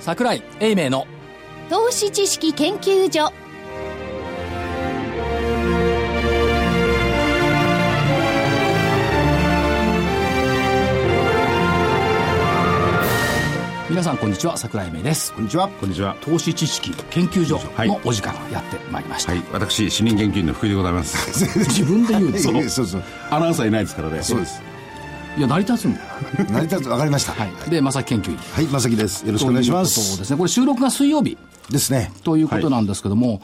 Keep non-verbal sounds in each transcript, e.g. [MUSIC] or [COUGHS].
桜井英明の投資知識研究所皆さんこんにちは桜井英明ですこんにちは。こんにちは。投資知識研究所はいのお時間がやってまいりました、はい、私、主任研究員の福井でございます。[LAUGHS] 自分で言うんですそようそうそう。アナウンサーいないですからね。そうです。いや成り立つんだよ成り立つ、わかりました。はいで正木研究員はい、まさきです。よろしくお願いしま。というですすねこれ収録が水曜日ですね。ということなんですけども、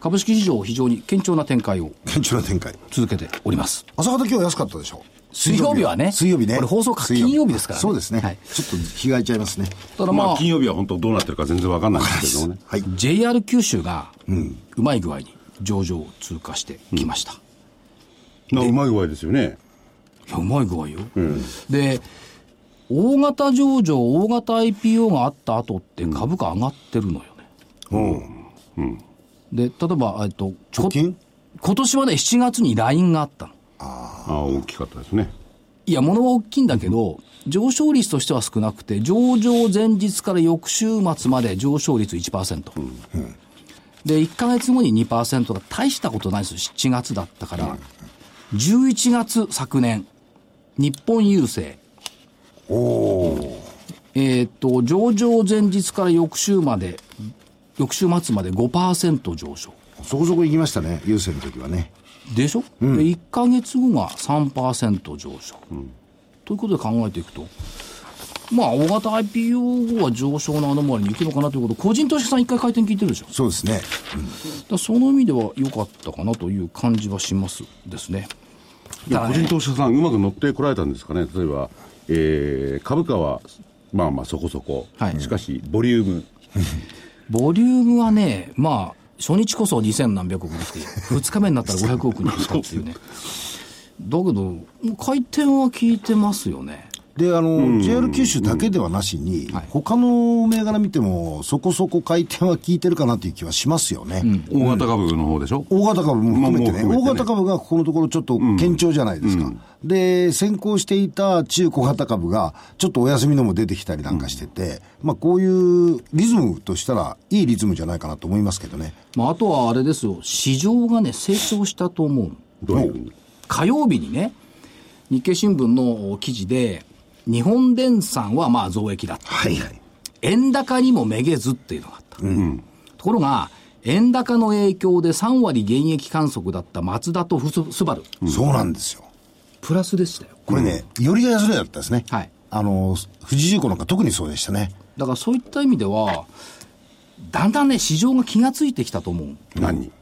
株式市場非常に堅調な展開を堅調な展開。続けております朝方今日安かったでしょ水曜日はね水曜日ね。これ放送か水金曜日ですからねそうですね。はいちょっと日が空いちゃいますね。ただまあ、まあ、金曜日は本当どうなってるか全然わかんないんですけどもね。はい。JR 九州がうまい具合に上場を通過してきました、まあ、うまい具合ですよね。いやうまい具合よ、で大型上場大型 IPO があった後って株価上がってるのよね、で例えば、えっと、直近？こ今年はね7月に LINE があったの。ああ、大きかったですね。いや、物は大きいんだけど、上昇率としては少なくて、上場前日から翌週末まで上昇率1%。で、1ヶ月後に2%が大したことないですよ。7月だったから。11月昨年、日本郵政。えーっと、上場前日から翌週まで、翌週末まで5%上昇。そこそこ行きましたね。優勢の時はね。でしょ、で1か月後が3%上昇、ということで考えていくと、まあ、大型 IPO 後は上昇のアノマリに行くのかなということ、個人投資家さん一回回転聞いてるでしょ？そうですね。らその意味では良かったかなという感じはしますですね。いや個人投資家さん、うまく乗ってこられたんですかね？例えば、えー、株価は、まあまあそこそこ。はいしかし、ボリューム。[LAUGHS] ボリュームはね、まあ、初日こそ2000何百億に来て、2日目になったら [LAUGHS] 500億に来たっていうね。だけど、回転は効いてますよね。で、あの、JR 九州だけではなしに、他の銘柄見ても、そこそこ回転は効いてるかなという気はしますよね。大型株の方でしょ、大型株も含めてね、てね。大型株がここのところちょっと堅調じゃないですか。で、先行していた中小型株が、ちょっとお休みのも出てきたりなんかしてて、まあこういうリズムとしたら、いいリズムじゃないかなと思いますけどね。まあ、あとはあれですよ、市場がね、成長したと思う。どういう？火曜日にね、日経新聞の記事で、日本電産はまあ増益だった。はいはい。円高にもめげずっていうのがあった。ところが、円高の影響で3割減益観測だったマツダとフススバル、そうなんですよ。プラスでしたよ。これね、よりが安値だったですね。はいあの、富士重工なんか特にそうでしたね。だからそういった意味では、だんだんね、市場が気がついてきたと思う。何？に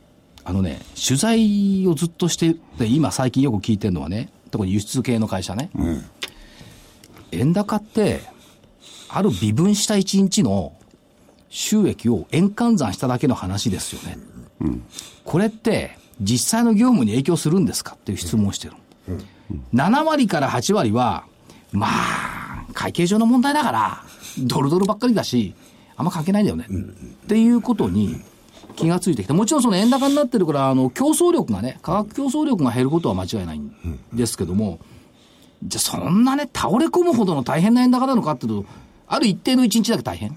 あのね、取材をずっとしてて、今最近よく聞いてるのはね、特に輸出系の会社ね。円高って、ある微分した1日の収益を円換算しただけの話ですよね。これって、実際の業務に影響するんですかっていう質問をしてる。7割から8割は、まあ、会計上の問題だから、ドルドルばっかりだし、あんま関係ないんだよね。っていうことに気がついてきた。もちろんその円高になってるから、あの、競争力がね、価格競争力が減ることは間違いないんですけども、じゃあそんなね、倒れ込むほどの大変な円高なのかっていうと、ある一定の一日だけ大変。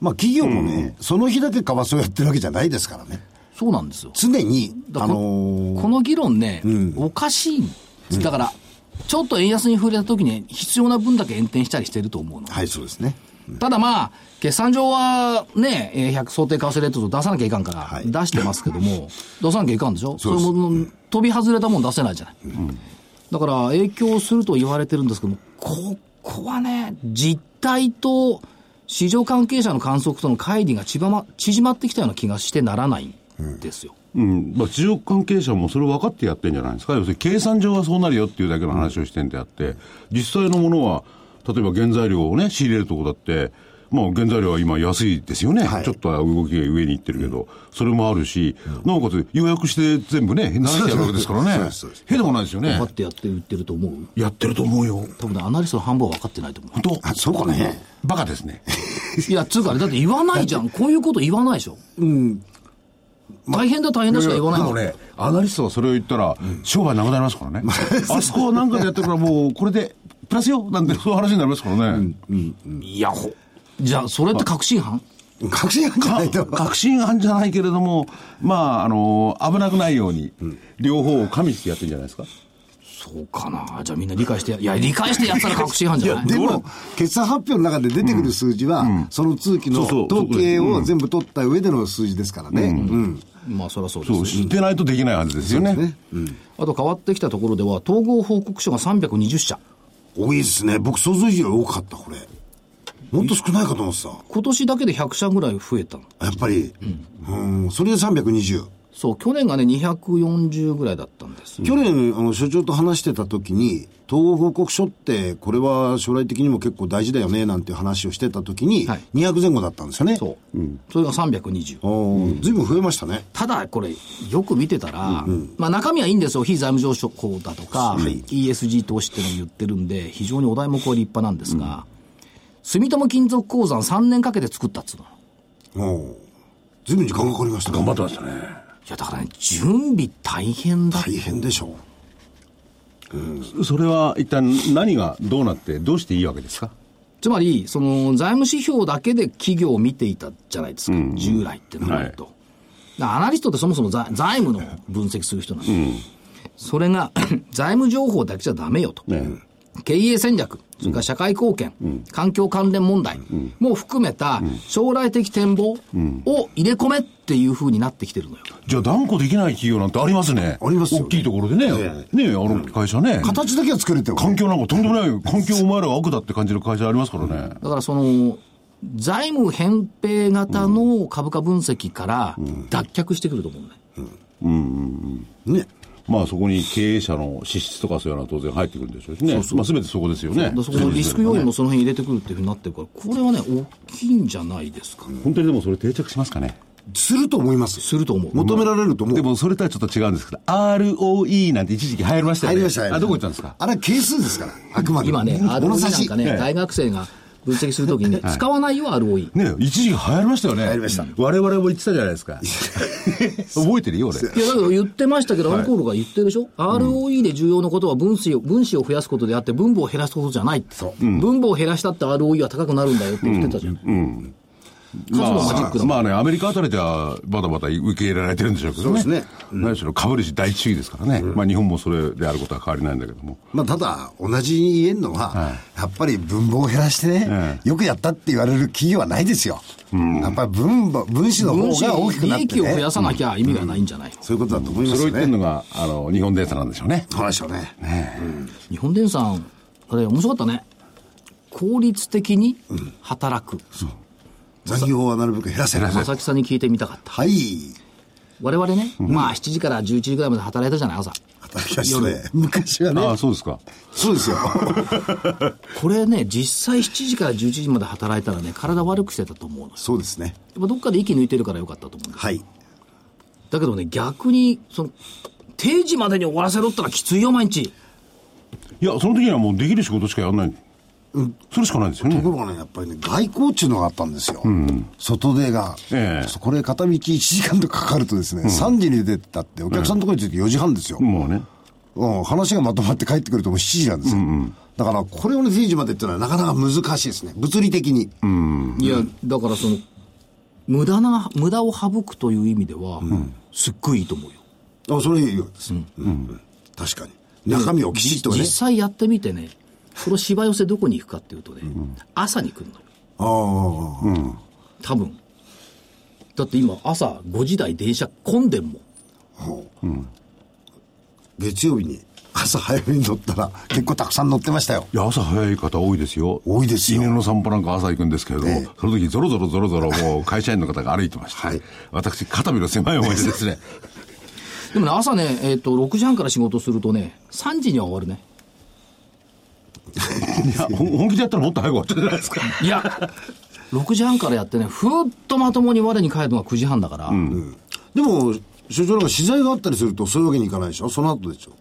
まあ企業もね、その日だけ為替をやってるわけじゃないですからね。そうなんですよ。常に、あのーこの議論ね、おかしい。だから、ちょっと円安に触れた時に必要な分だけ円転したりしてると思うの。はい、そうですね。ただまあ、決算上はね、えー100想定為替レートと出さなきゃいかんから、はい出してますけども、[LAUGHS] 出さなきゃいかんでしょ？それも飛び外れたもん出せないじゃない。だから影響すると言われてるんですけども、ここはね、実態と市場関係者の観測との乖離が縮ま縮まってきたような気がしてならないんですよ。うん、まあ、市場関係者もそれを分かってやってんじゃないですか。要するに計算上はそうなるよっていうだけの話をしてんであって、実際のものは、例えば原材料をね、仕入れるとこだって、まあ原材料は今安いですよね。はいちょっとは動きが上に行ってるけど、それもあるし、なおかつ予約して全部ね、流してやるわけですからね。へでもないですよね分か。ってやってる言ってると思うやってると思うよ。多分ね、アナリストの半分は分かってないと思う。本当？あ、そうかね。バカですね。[LAUGHS] いや、つうかあれ、だって言わないじゃん。こういうこと言わないでしょ。大変だ大変だしか言わないもんでもね、アナリストがそれを言ったら、商売なくなりますからね。[LAUGHS] あそこはなんかでやってるから、もう、これで、プラスよなんて、そういう話になりますからね。いや、ほじゃあ、それって確信犯？確信犯じゃないと。確信犯じゃないけれども、まあ、あの、危なくないように、両方を加味してやってるんじゃないですか？そうかな。じゃあみんな理解してや、いや、理解してやったら確信犯じゃないでも、決算発表の中で出てくる数字は、その通期の統計を全部取った上での数字ですからね。うん。まあ、そりゃそうですそう、知ってないとできないはずですよね。ね。うん。あと変わってきたところでは、統合報告書が320社。多いですね。僕想像以上に多かった、これ。もっと少ないかと思ってた。今年だけで100社ぐらい増えたの。やっぱり。うん。それで320。そう、去年がね、240ぐらいだったんです。去年、あの、所長と話してた時に、統合報告書って、これは将来的にも結構大事だよね、なんていう話をしてた時に、はい200前後だったんですよね。そう。それが320。おーずいぶん増えましたね。ただ、これ、よく見てたら、まあ中身はいいんですよ。非財務上昇だとか、ESG 投資っていうのを言ってるんで、非常にお題目は立派なんですが、住友金属鉱山3年かけて作ったっつうの。おーずいぶん時間がかかりましたね。頑張ってましたね。いや、だからね、準備大変だ。大変でしょう。それは一体何がどうなって、どうしていいわけですか？つまり、その財務指標だけで企業を見ていたじゃないですか、従来ってなると。だからアナリストってそもそも財財務の分析する人なんです、それが [COUGHS] 財務情報だけじゃダメよと。ね経営戦略、それから社会貢献、環境関連問題も含めた将来的展望を入れ込めっていう風になってきてるのよ。じゃあ断固できない企業なんてありますね。ありますよね大きいところでね。えねあの会社ね。形だけは作れてる環境なんかとんでもない、環境お前らが悪だって感じの会社ありますからね。だからその、財務扁平型の株価分析から脱却してくると思うね。ね。まあそこに経営者の資質とかそういうのは当然入ってくるんでしょうしね。まあ全てそこですよね。そこのリスク要因もその辺入れてくるっていうふうになってるから、これはね、大きいんじゃないですか。本当にでもそれ定着しますかね。すると思います。すると思う。求められると思う。でもそれとはちょっと違うんですけど、ROE なんて一時期流行りましたよね。入りました入りましたあ、どこ行ったんですか？あれは係数ですから。あくまでも。今ね、物 ROE なんかね、ええ大学生が分析するときに、使わないよ、ROE。ね一時期流行りましたよね。流行りました我々も言ってたじゃないですか。覚えてるよ、俺。いや、だけど言ってましたけど、アルコールが言ってるでしょ、?ROE で重要なことは分子を、分子を増やすことであって、分母を減らすことじゃないって。分母を減らしたって ROE は高くなるんだよって言ってたじゃん。数のマジックだもんまあね、アメリカあたりでは、まだまだ受け入れられてるんでしょうけどね。そうですね何しろ株主第一主義ですからね。まあ日本もそれであることは変わりないんだけども。まあ、ただ、同じに言えるのは、やっぱり分母を減らしてね、よくやったって言われる企業はないですよ。やっぱり分母、分子の方分子が大きく利なって、ね。益を増やさなきゃ意味がないんじゃないの、そういうことだと思いますそれを言ってるのね。が、あの、日本電産なんでしょうね。そうでしょうね。日本電産、あれ面白かったね。効率的に働く。残業はなるべく減らせ。佐々木さんに聞いてみたかった。はい。我々ね、まあ7時から11時ぐらいまで働いたじゃない、朝。働きましたね。昔はああ、ね。そうですか。そうですよ。[LAUGHS] これね、実際7時から11時まで働いたらね、体悪くしてたと思う。そうですね。やっぱどっかで息抜いてるからよかったと思うんだはい。だけどね、逆に、その、定時までに終わらせろったらきついよ、毎日。いや、その時にはもうできる仕事しかやらない。それしかないですよね。ところがね、やっぱりね、外交っていうのがあったんですよ。外出が。ええこれ片道1時間とかかかるとですね、3時に出てったって、お客さんのところに着いて4時半ですよ。もうね。うん、話がまとまって帰ってくるともう7時なんですよ。だから、これをね、定時までっていうのはなかなか難しいですね。物理的に。いや、だからその、無駄な、無駄を省くという意味では、すっごいいいと思うよ。あ、それいいようです。うん確かに。中身をきちっとね実。際やってみてね、この芝寄せどこに行くかっていうとね、朝に来るのよ。ああ、多分。だって今、朝5時台電車混んでんもん。月曜日に朝早めに乗ったら結構たくさん乗ってましたよ。いや、朝早い方多いですよ。多いですよ犬の散歩なんか朝行くんですけれど、ええその時ゾロゾロゾロゾロもう会社員の方が歩いてました。はい私、肩身の狭い思いでですね。[LAUGHS] でもね、朝ね、えっ、と、6時半から仕事するとね、3時には終わるね。いや、本気でやったらもっと早く終わっちゃうじゃないですか。いや、6時半からやってね、ふーっとまともに我に帰るのが9時半だから、でも、所長なんか取材があったりするとそういうわけにいかないでしょ？その後でしょ？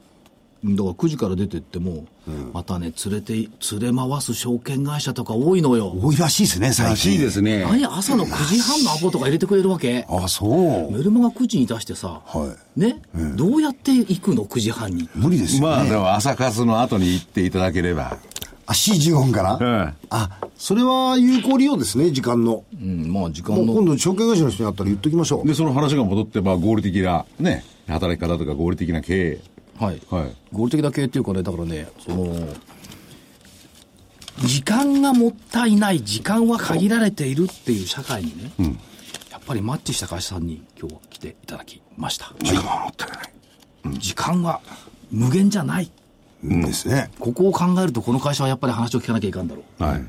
だから9時から出てっても、またね、連れて、連れ回す証券会社とか多いのよ。多いらしいですね、最らしい近。ですね。何朝の9時半のアポとか入れてくれるわけあ、そう。メルマガ9時に出してさ、はね、どうやって行くの ?9 時半に。無理ですよね。まあ、でも朝活の後に行っていただければ。あ、7時15分から、ええあ、それは有効利用ですね、時間の。うん、まあ時間もうの。今度証券会社の人に会ったら言っときましょう。で、その話が戻って、まあ、合理的な、ね、働き方とか合理的な経営。はい。はい。合理的な経営っていうかね、だからね、その、時間がもったいない、時間は限られているっていう社会にね、やっぱりマッチした会社さんに今日は来ていただきました。時間はもったいない。時間は無限じゃない。うんですね。ここを考えると、この会社はやっぱり話を聞かなきゃいかんだろう。はい。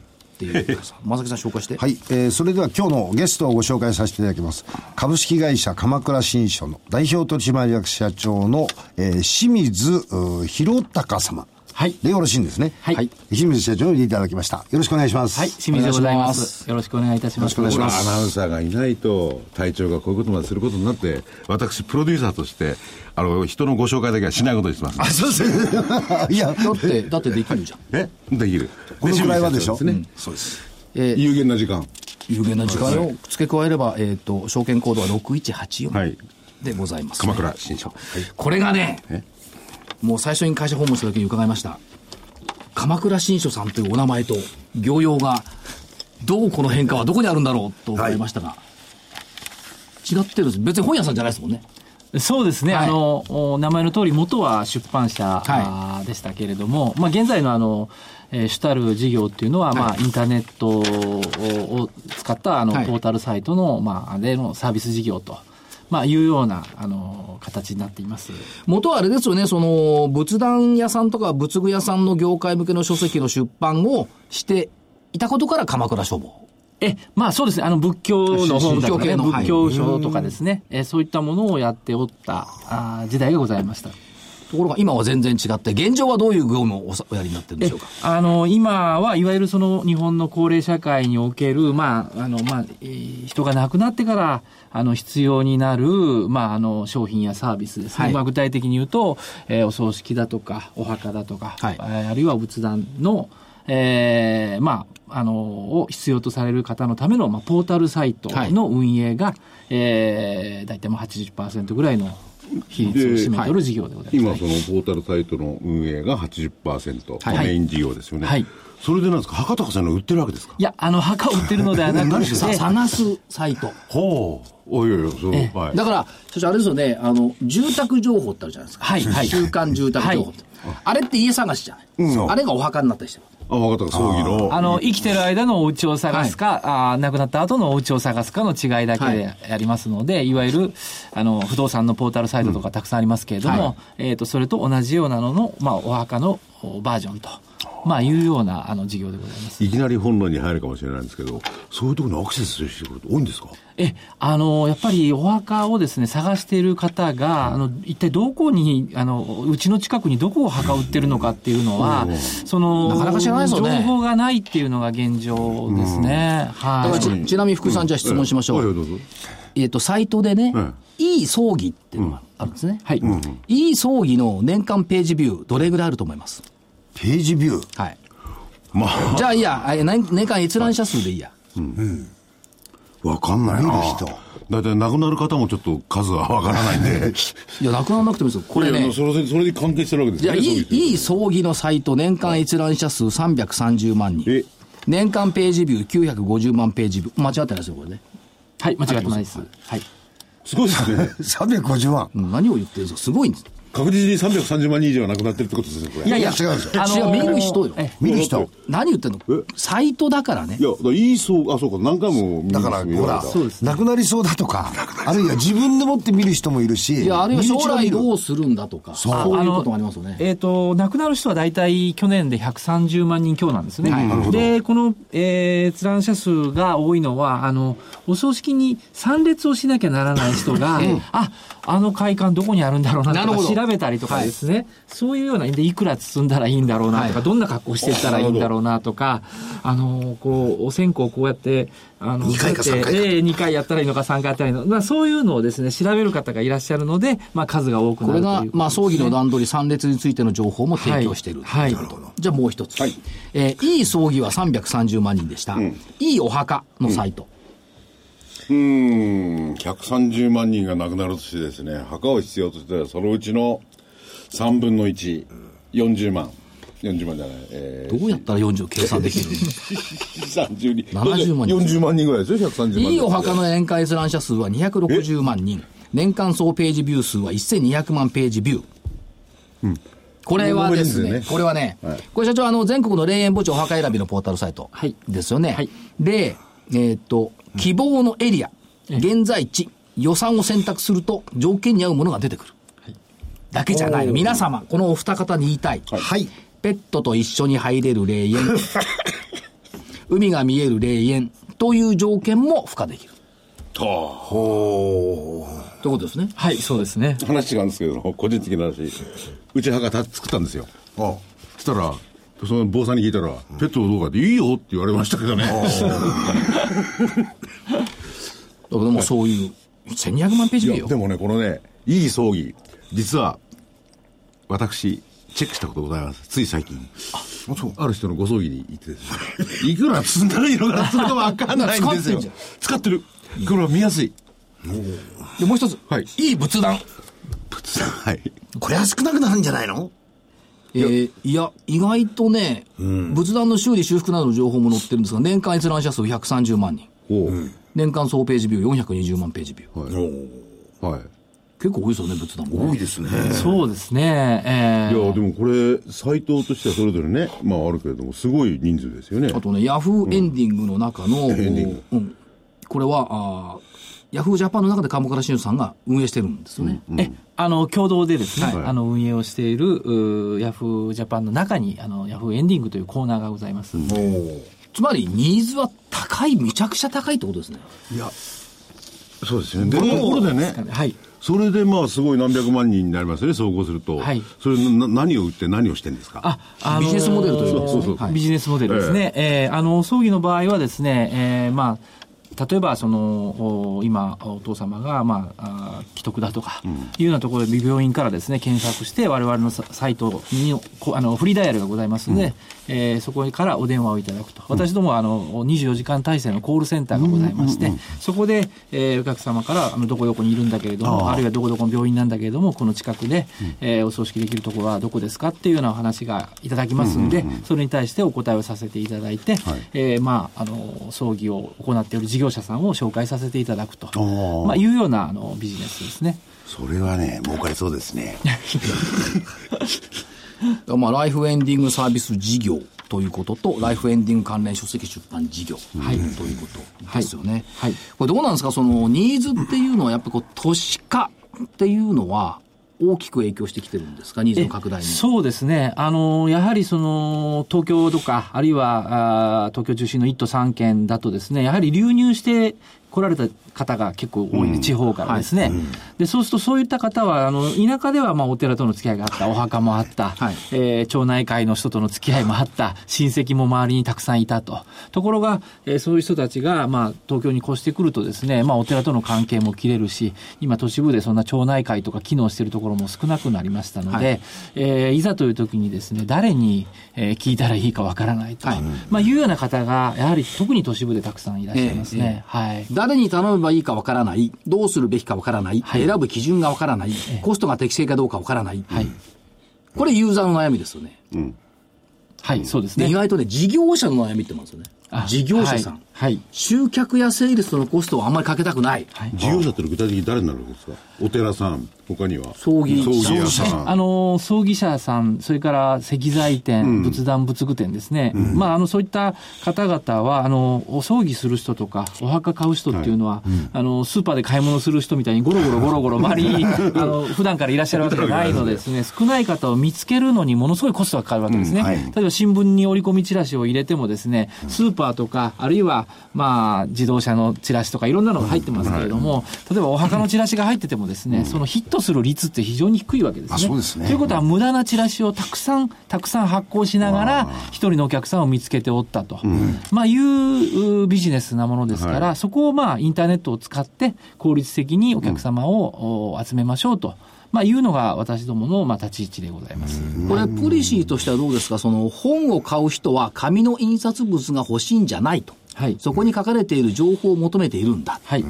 っていう。正木さん紹介して。はい、えーそれでは今日のゲストをご紹介させていただきます。株式会社鎌倉新書の代表取締役社長の、えー清水うー弘隆様。はいでよろしいんですね。はい清水社長にいただきました。よろしくお願いします。はい、清水でございま。すよろしくお願いいたします。よろしくお願いしますアナウンサーがいないと、隊長がこういうことまですることになって、私、プロデューサーとして、あの、人のご紹介だけはしないことにします。あ、そうですね。[LAUGHS] いや、だって、だってできるじゃん。え？できる。このぐらいはでしょ？清水社長ですね。そうです。えー有限な時間。有限な時間を付け加えれば、えっ、と、証券コードは6184はい。でございます、鎌倉新書。これがねえ、もう最初に会社訪問した時に伺いました。鎌倉新書さんというお名前と業用が、どうこの変化はどこにあるんだろうと思いましたが、違ってるんです。別に本屋さんじゃないですもんね。そうですね、はいあの、お名前の通り、元は出版社、でしたけれども、まあ、現在のあの、えー主たる事業っていうのは、まあ、インターネットをを使ったあの、はいポータルサイトの、まあ、でのサービス事業と、まあ、いうような、あの、形になっています。元はあれですよね、その、仏壇屋さんとか仏具屋さんの業界向けの書籍の出版をしていたことから鎌倉書房。え、まあそうですね、あの仏教の本とか、ね、仏教系のはい仏教書とかですね、えそういったものをやっておったあー時代がございました。ところが今は全然違って、現状はどういう業務をおやりになってるんでしょうか？あの、今はいわゆるその日本の高齢社会における、まあ、あの、まあ、えー人が亡くなってから、あの、必要になる、まあ、あの、商品やサービスですね。はい。まあ、具体的に言うと、えーお葬式だとか、お墓だとか、はい。えーあるいは仏壇の、えーまあ、あの、を必要とされる方のための、まあ、ポータルサイトの運営が、えー、大体もう80%ぐらいの比率を占めておる事業でございます。今、そのポータルサイトの運営が80%、はいメイン事業ですよね。はいそれでなんですか、博多さんの売ってるわけですか？いや、あの、墓を売ってるのではなくて、[LAUGHS] さ探すサイト。ほう。おいおいおい、そう、はい。だから、そしてあれですよね、あの、住宅情報ってあるじゃないですか。はいはい週間住宅情報って。あれって家探しじゃない。あれがお墓になったりしてる。あ、分かった、葬儀の。あの、生きてる間のお家を探すか、あー亡くなった後のお家を探すかの違いだけはい。でやりますので、い、わゆる、あの、不動産のポータルサイトとかたくさんありますけれども、はい。えっ、と、それと同じようなのの、まあ、お墓のおバージョンと、まあ、いうような、あの、事業でございます。いきなり本論に入るかもしれないんですけど、そういうところにアクセスしてくること多いんですか？え、あの、やっぱりお墓をですね、探している方が、あの、一体どこに、あの、うちの近くにどこを墓売ってるのかっていうのは、その、なかなか知らないですよね情報がないっていうのが現状ですね。だからはい。ちちなみに福井さん、じゃあ質問しましょ。はいうどうぞ。えっと、サイトでねうん、いい葬儀っていうのがあるんですね。はい。いい葬儀の年間ページビュー、どれぐらいあると思います？ページビュー。はい。まあ、じゃあいいや、あ年年間閲覧者数でいいや。わかんないな。だいたい亡くなる方もちょっと数はわからないんで。[LAUGHS] いや、なくならなくてもいいですよ。これねいや、それで、それで関係してるわけですじゃあ、いい、いいい。葬儀のサイト、年間閲覧者数330万人。え、年間ページビュー950万ページビュー。間違ってないですよ、これね。はい、間違ってないです。はい。すごいですね。[LAUGHS] 350万。うん何を言ってるんですか？すごいんです。確実に330万人以上亡くなってるってことですね、これ。いやいや、違うんですよ。違う見る人よ。え見る人。何言ってんの？え？サイトだからね。い。や、いいそう、あ、そうか、何回も見るだから、ほら亡くなりそうだとか、あるいは自分でもって見る人もいるし、いや、あるいは将来うどうするんだとか、そう。いうこともありますよね。えっ、と、亡くなる人は大体去年で130万人強なんですね。はい。で、この、えー、閲覧者数が多いのは、あの、お葬式に参列をしなきゃならない人が、あ、あの会館どこにあるんだろうなとかなるほど調べたりとかですね、そういうような、で、いくら包んだらいいんだろうなとか、はいどんな格好してったらいいんだろうなとか、あの、こう、お線香をこうやって、あの、二回かこうやって三回かえー二回やったらいいのか3回やったらいいのか、まあそういうのをですね、調べる方がいらっしゃるので、まあ数が多くなこれるというこね。がまあ、葬儀の段取り、参列についての情報も提供している。はいはいじゃあもう一つ。い。えーいい葬儀は330万人でした。いいお墓のサイト。うーん、130万人が亡くなるとしてですね、墓を必要としたら、そのうちの3分の1、40万。40万じゃない。えどうやったら40計算できるー、30人。70万人40万人ぐらいですよ、130万人。いいお墓の年間閲覧者数は260万人。年間総ページビュー数は1200万ページビュー。これはですね、これもいいですねこれはね、はいこれ社長、あの、全国の霊園墓地お墓選びのポータルサイトはいですよね。はいで、えーっと、希望のエリア、現在地、予算を選択すると条件に合うものが出てくる。だけじゃないの。皆様、このお二方に言いたい。はい。ペットと一緒に入れる霊園、[LAUGHS] 海が見える霊園という条件も付加できる。ということですね。はい、そうですね。話違うんですけど、個人的な話。うち墓た作ったんですよ。あそしたら、その坊さんに聞いたら、ペットどうかっていいよって言われましたけどね。で [LAUGHS] もそういう、1200万ページよで。もね、このね、いい葬儀、実は、私、チェックしたことございます。つい最近。ある人のご葬儀に行ってですね、いくら積んだらいいのかするかわかんないんですよ使ってる。これは見やすい。で、もう一つ。はいいい仏壇。はい。これは少なくなるんじゃないの？えーいや、意外とね、仏壇の修理修復などの情報も載ってるんですが、年間閲覧者数130万人。おう年間総ページビュー420万ページビュー。はい。結構多いですよね、仏壇も。多いですね。そうですね。えーいや、でもこれ、サイトとしてはそれぞれね、まああるけれども、すごい人数ですよね。あとね、ヤフーエンディングの中の、エンディングうん、これは、あーヤフージャパンの中で鴨から新さんが運営してるんですよね。え、あの、共同でですね、はいあの、運営をしている、うーヤフージャパンの中に、あの、ヤフーエンディングというコーナーがございます。つまり、ニーズは高い、めちゃくちゃ高いってことですね。そうですね。で、ところでね、はい。それでまあすごい何百万人になりますよね、総合すると。はいそれな何を売って何をしてんですか？あ、あのビジネスモデルというそうそうそうはいビジネスモデルですね。えーあの、葬儀の場合はですね、えーまあ、例えば、その、お今、お父様が、まあ、既得だとか、いうようなところで、病院からですね、検索して、我々のササイトに、こあの、フリーダイヤルがございますので、えーそこからお電話をいただくと。私どもは、あの、24時間体制のコールセンターがございまして、そこで、えーお客様から、あの、どこどこにいるんだけれども、あるいはどこどこの病院なんだけれども、この近くで、えーお葬式できるところはどこですかっていうようなお話がいただきますんで、それに対してお答えをさせていただいて、えーまあ、あの、葬儀を行っている事業者さんを紹介させていただくと、ーまあ、いうような、あの、ビジネスですね。それはね、儲かりそうですね。[LAUGHS] まあ、ライフエンディングサービス事業ということと、ライフエンディング関連書籍出版事業、はい、ということですよね。はいこれどうなんですか？そのニーズっていうのはやっぱりこう都市化っていうのは大きく影響してきてるんですか？ニーズの拡大に。そうですね。あの、やはりその、東京とか、あるいは、あ東京中心の1都3県だとですね、やはり流入して来られた方が結構多い、地方からですね、で、そうするとそういった方は、あの、田舎ではまあお寺との付き合いがあった、お墓もあった、はい。えー町内会の人との付き合いもあった、親戚も周りにたくさんいたと。ところが、えーそういう人たちが、まあ、東京に越してくるとですね、まあ、お寺との関係も切れるし、今都市部でそんな町内会とか機能しているところも少なくなりましたので、はい。えーいざという時にですね、誰に、えー聞いたらいいかわからないと、まあ、いうような方が、やはり特に都市部でたくさんいらっしゃいますね。はい。誰に頼めばいいかわからない、どうするべきかわからない、はい選ぶ基準がわからない、コストが適正かどうかわからない、はい。これユーザーの悩みですよね。はい、そうですね。で意外とね、事業者の悩みってますよねあ。事業者さん。はい。はい集客やセールスのコストをあんまりかけたくない。事業者ってのは具体的に誰になるんですか？お寺さん、他には。葬儀葬儀屋さん。あの、葬儀社さん、それから石材店、仏壇仏具店ですね。まあ、あの、そういった方々は、あの、お葬儀する人とか、お墓買う人っていうのは、あの、スーパーで買い物する人みたいにゴロゴロゴロゴロ周りに、[LAUGHS] あの、普段からいらっしゃるわけじゃないのでですね、[LAUGHS] 少ない方を見つけるのにものすごいコストがかかるわけですね。例えば新聞に折り込みチラシを入れてもですね、スーパーとか、あるいは、まあ、自動車のチラシとかいろんなのが入ってますけれども、例えばお墓のチラシが入っててもですね、そのヒットする率って非常に低いわけですね。あそうですねということは無駄なチラシをたくさん、たくさん発行しながら、一人のお客さんを見つけておったと。まあ、いううビジネスなものですから、はそこをまあ、インターネットを使って効率的にお客様を、お集めましょうと。まあ、いうのが私どもの、まあ、立ち位置でございます。これ、ポリシーとしてはどうですか？その本を買う人は紙の印刷物が欲しいんじゃないと。はい。そこに書かれている情報を求めているんだ。はい。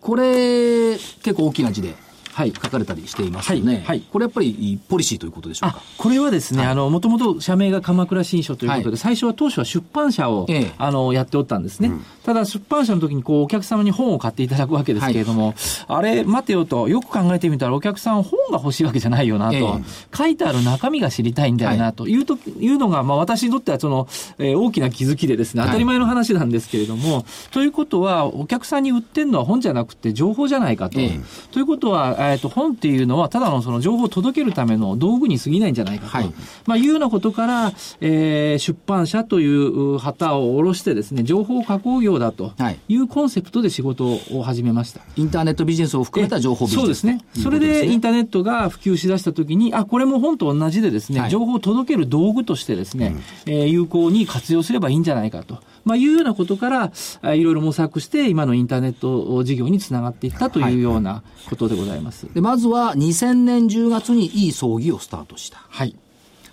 これ、結構大きな字ではい。書かれたりしていますよね。はい。はい。これやっぱりポリシーということでしょうあか。これはですね、あの、もともと社名が鎌倉新書ということで、はい。最初は当初は出版社を、ええ。あの、やっておったんですね。ただ、出版社の時に、こう、お客様に本を買っていただくわけですけれども、あれ、待てよと、よく考えてみたら、お客さん本が欲しいわけじゃないよなと、ええ。書いてある中身が知りたいんだよな、とい。うと、いうのが、まあ、私にとっては、その、えー大きな気づきでですね、はい。当たり前の話なんですけれども、ということは、お客さんに売ってるのは本じゃなくて情報じゃないかと。ええ。ということは、えっ、と、本っていうのは、ただのその情報を届けるための道具に過ぎないんじゃないかと。はいまあ、いうようなことから、えー出版社という旗を下ろしてですね、情報加工業だとはいいうコンセプトで仕事を始めました。インターネットビジネスを含めた情報ビジネス。そうですね。それでインターネットが普及しだしたときに、あ、これも本と同じでですね、はい情報を届ける道具としてですね、えー有効に活用すればいいんじゃないかと。まあ、いうようなことから、あいろいろ模索して、今のインターネット事業につながっていったというようなことでございます。で、まずは2000年10月にいい葬儀をスタートした。はい。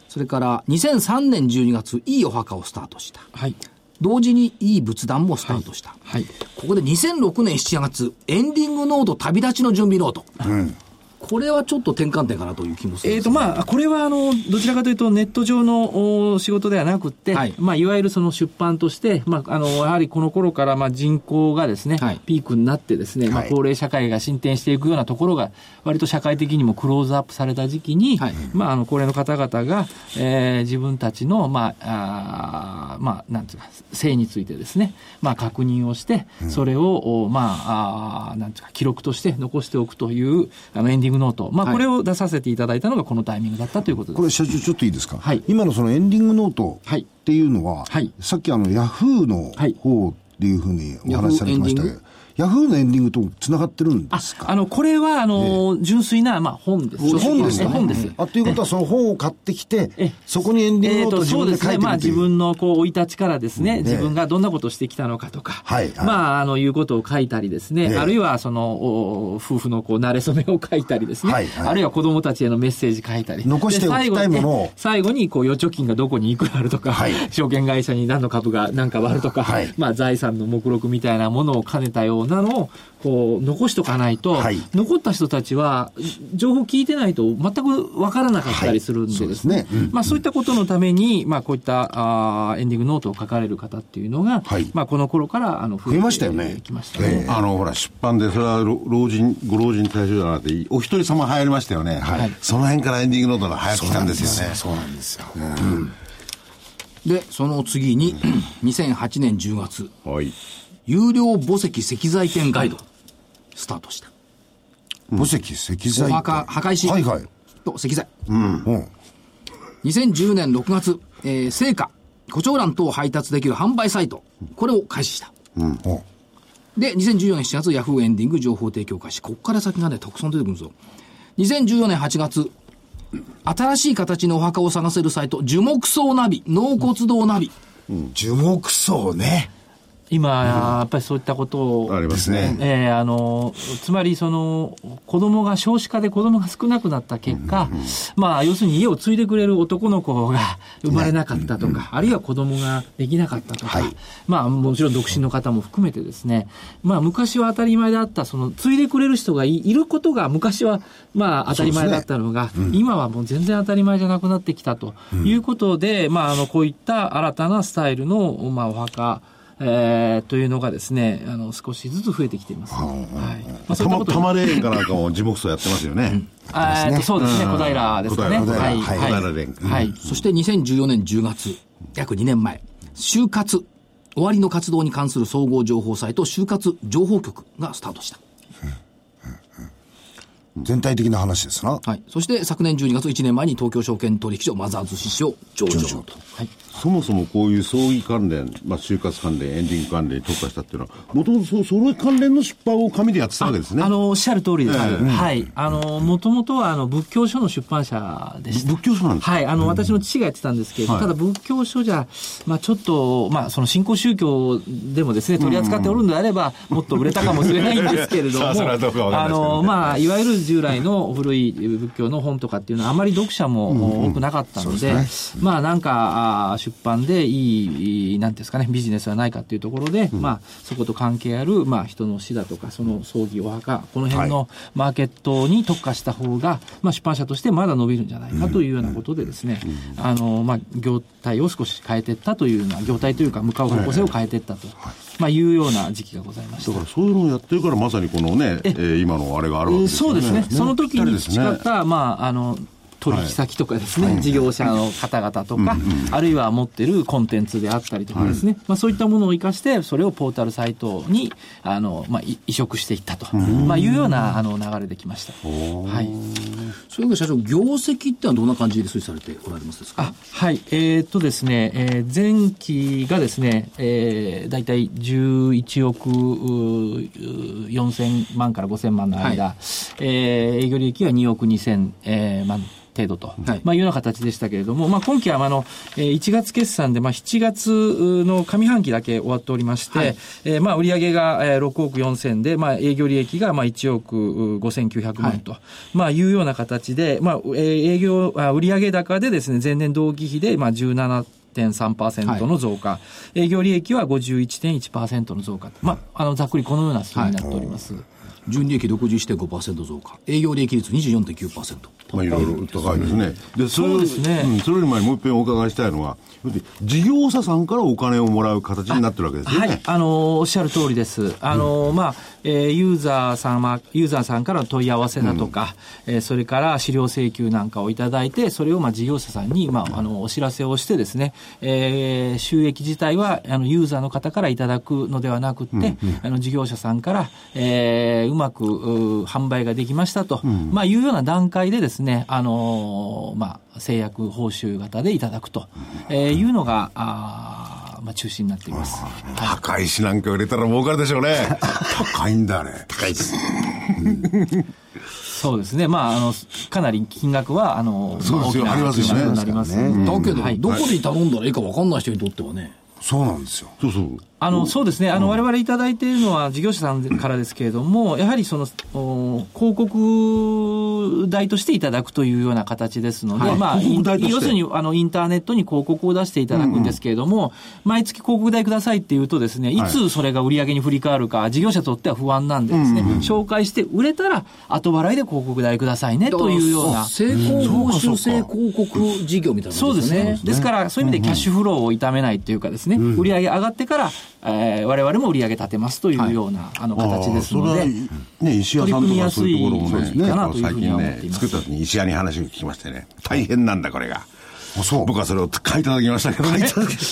それから2003年12月、いいお墓をスタートした。はい。同時にいい仏壇もスタートした。はい。ここで2006年7月、エンディングノート旅立ちの準備ノート。これはちょっと転換点かなという気もするんえっ、ですと、まあ、これは、あの、どちらかというと、ネット上のお仕事ではなくて、はい。まあ、いわゆるその出版として、まあ、あの、やはりこの頃から、まあ、人口がですね、はい。ピークになってですね、まあ、はい。高齢社会が進展していくようなところが、割と社会的にもクローズアップされた時期に、はい。まあ、あの、高齢の方々が、えー自分たちの、まあ、あーまあ、なんていうか、性についてですね、まあ、確認をして、それを、おまあ、あーなんていうか、記録として残しておくという、あの、エンディングノート。まあ、はい。これを出させていただいたのがこのタイミングだったということです。これ社長ちょっといいですか、はい。今のそのエンディングノートはい。っていうのは、はい。さっきあのヤフーのはい。方っていうふうにお話しされてましたけど、ヤフーのエンディングとつながってるんですか？あの、これは、あの、純粋な、まあ、本です。本ですか、え本です。あ、ということはその本を買ってきてえ、そこにエンディングノートを自分で書いてるそうですね。まあ。自分の、こう、生い立ちからですね、え自分がどんなことをしてきたのかとか、はいはい。まあ、あの、いうことを書いたりですね、ええ。あるいは、その、お夫婦の、こう、馴れ初めを書いたりですね、はいはい。あるいは子供たちへのメッセージ書いたり。残しておきたいものを。で最後にえ最後に、こう、預貯金がどこにいくらあるとか、はい。証券会社に何の株が何株あるとか、はい。まあ、財産の目録みたいなものを兼ねたようなのを、こう、残しとかないと、はい。残った人たちは、情報聞いてないと全くわからなかったりするんでそうでですすね。うん。まあそういったことのために、まあこういったあーエンディングノートを書かれる方っていうのが、はい。まあこの頃からあの増増えましたよね。きましたね。あの、ほら、出版で、それは老老人、ご老人対象じゃなくて、お一人様流行りましたよね。はい。その辺からエンディングノートが流行ってきたんですよね。そうなんですよ。で、その次に、2008年10月、はい。有料墓石石材店ガイド、スタートした。墓石、石材お墓、墓石はいはい。と石材。うん。2010年6月、えー、成果、胡蝶蘭等を配達できる販売サイト、これを開始した。うん。で、2014年7月、ヤフーエンディング情報提供開始。ここから先がね、たくさん出てくるんですよ。2014年8月、新しい形のお墓を探せるサイト、樹木葬ナビ、納骨堂ナビ。樹木葬ね。今、やっぱりそういったことを、ありますね。えーあの、つまりその、子供が少子化で子供が少なくなった結果、まあ、要するに家を継いでくれる男の子が生まれなかったとか、あるいは子供ができなかったとか、はい。まあ、もちろん独身の方も含めてですね、まあ、昔は当たり前であった、その、継いでくれる人がいいることが、昔は、まあ、当たり前だったのが、今はもう全然当たり前じゃなくなってきたということで、まあ、あの、こういった新たなスタイルの、まあ、お墓、えーというのがですね、あの、少しずつ増えてきています。はい。まあ、たたま、ことたまレーンかなんかも樹木葬やってますよね。あーえーとそうですね、小平ですかね。小平はい。はい。そして2014年10月、約2年前、就活、終わりの活動に関する総合情報サイト、就活情報局がスタートした。全体的な話ですな。はい。そして昨年12月、1年前に東京証券取引所マザーズ支所上場と。はい。そもそもこういう葬儀関連、まあ、就活関連、エンディング関連に特化したっていうのは、もともとそそれ関連の出版を紙でやってたわけですね。あの、おっしゃる通りです。ええはい。あの、もともとは、あの、仏教書の出版社でした。仏教書なんですか？はい。あの、私の父がやってたんですけれど、はいただ仏教書じゃ、まあちょっと、まあその新興宗教でもですね、取り扱っておるのであれば、もっと売れたかもしれないんですけれども、[LAUGHS] さあの、まあいわゆる従来の古い仏教の本とかっていうのはあまり読者も多くなかったので、まあなんかあー出版でいい、なんですかね、ビジネスはないかっていうところで、まあそこと関係ある、まあ人の死だとか、その葬儀、お墓、この辺のマーケットに特化した方が、まあ出版社としてまだ伸びるんじゃないかというようなことでですね、あの、まあ業態を少し変えていったというような、業態というか向かう方向性を変えていったと、まあいうような時期がございましただ。からそういうのをやってるからまさにこのね、えー今のあれがあるわけですよね。そうですね。その時にぴったね培った、まあ、あの、取引先とかですね、事業者の方々とか、あるいは持ってるコンテンツであったりとかですね、まあそういったものを生かして、それをポータルサイトに、あの、まあい移植していったと、まあいうような、あの、流れできました。はい。それが社長、業績ってのはどんな感じで推移されておられますですか？あはい、えーっとですね、えー前期がですね、えー、大体11億うー4000万から5000万の間、はえー営業利益は2億2000、えー万程度と、はい。まあ、いうような形でしたけれども、まあ、今期はあの、えー1月決算で、まあ、7月の上半期だけ終わっておりまして、えーまあ、売上がえー6億4000で、まあ、営業利益がまあ1億う5900万と、まあ、いうような形で、まあ、えー営業、あ売上高でですね、前年同期比で、まあ、17 1.3%の増加、営業利益は51.1%の増加、まあ、あのざっくりこのような数字になっております。純利益61.5%増加。営業利益率24.9%。まあ、いろいろ高いですね。で、それですねんそれより前にもう一遍お伺いしたいのは、事業者さんからお金をもらう形になってるわけですよね。はい、あのおっしゃる通りです。あのまあ、えーユーザー様、ユーザーさんからの問い合わせだとか、えーそれから資料請求なんかをいただいて、それをまあ事業者さんにまああのお知らせをしてですね、えー収益自体はあのユーザーの方からいただくのではなくって、あの事業者さんから、えーうまくう販売ができましたと、まあいうような段階でですね、あのまあ制約報酬型でいただくと、えーいうのがあーまあ中心になっています。高い石なんか売れたら儲かるでしょうね。[LAUGHS] 高いんだ、あれ。高いです。そうですね。まあ、あの、かなり金額は、あの、そうですよまありますよね金額になります。だけど、はいどこで頼んだらいいか分かんない人にとってはね。そうなんですよ。そうそう。あの、そうですね。あの、我々いただいているのは事業者さんからですけれども、やはりその、お広告代としていただくというような形ですので、はい。まあ、要するに、あの、インターネットに広告を出していただくんですけれども、毎月広告代くださいっていうとですね、い。つそれが売り上げに振り替わるか、事業者にとっては不安なんでですね、紹介して売れたら、後払いで広告代くださいねというような。成功報酬性広告事業みたいなそうですね。です。かから、そういう意味でキャッシュフローを痛めないっていうかですね、売り上げ上がってから、えー我々も売り上げ立てますというような、あの形ですので、ね、石屋さんとかそういうところもね、かなという最ふうにね思ってい、ます作った時に石屋に話を聞きましてね、大変なんだ、これが。あそう僕はそれを買いただきましたけどね。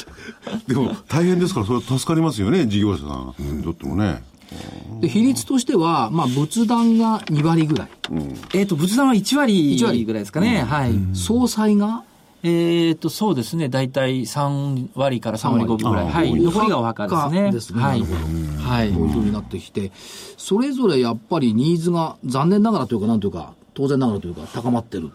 [LAUGHS] でも、大変ですから、それは助かりますよね、事業者さんにとってもね。で比率としては、まあ、仏壇が2割ぐらい。えっ、と、仏壇は1割1割ぐらいですかね。はい。総裁がえっ、と、そうですね。大体3割から3割5分ぐらい。はい。残りがお墓ですね。ですね。はいなるほど。はいこういうふうになってきて、それぞれやっぱりニーズが残念ながらというか、なんというか、当然ながらというか、高まってる。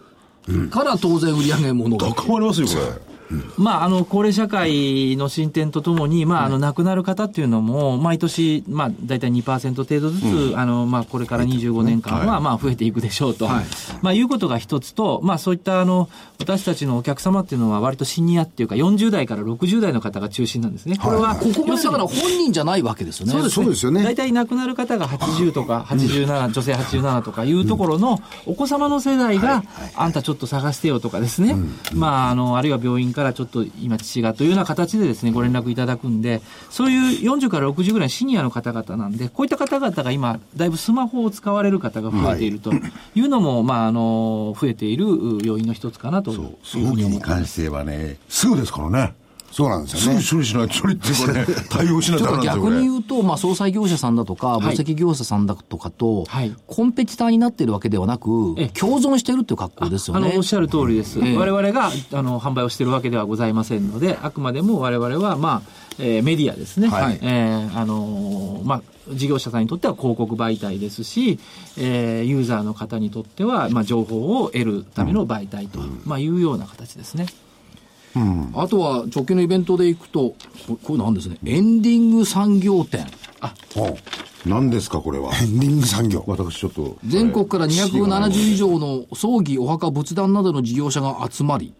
から当然売り上げものが。高まりますよ、これ。まあ、あの、高齢社会の進展とともに、まあ、あの、亡くなる方っていうのも、毎年、まあ、大体2%程度ずつ、あの、まあ、これから25年間は、まあ、増えていくでしょうと。はい。まあ、いうことが一つと、まあ、そういった、あの、私たちのお客様っていうのは、割とシニアっていうか、40代から60代の方が中心なんですね。これは、ここまでだから本人じゃないわけですよね。そうですそうです。よね。大体亡くなる方が80とか87、女性87とかいうところのお子様の世代が、あんたちょっと探してよとかですね、まあ、あの、あるいは病院からちょっと今父がというような形でですね、ご連絡いただくんで、そういう40から60ぐらいのシニアの方々なんで、こういった方々が今、だいぶスマホを使われる方が増えているというのも、まあ、あの、増えている要因の一つかなという葬儀に関して言えばね、すぐですからね。そうなんですよね。すぐ処理しないと、処理っていうかね、[LAUGHS] 対応しないちょっととダメなんですよ、こ逆れに言うと、まあ、総裁業者さんだとか、い。分析業者さんだとかと、はい。コンペティターになってるわけではなくええ、共存してるっていう格好ですよね。あのおっ。しゃる通りです、ええ。我々があの販売をしているわけではございませんので、あくまでも我々は、まあえーメディアですね、はい。えーあのーまあ、事業者さんにとっては広告媒体ですし、えーユーザーの方にとっては、まあ、情報を得るための媒体と、まあ、いうような形ですね。あとは直近のイベントで行くと、ここういうのあるんですね。エンディング産業展。お何ですか、これは。ペンディング産業。私ちょっと。全国から270以上の葬儀、お墓、仏壇などの事業者が集まり、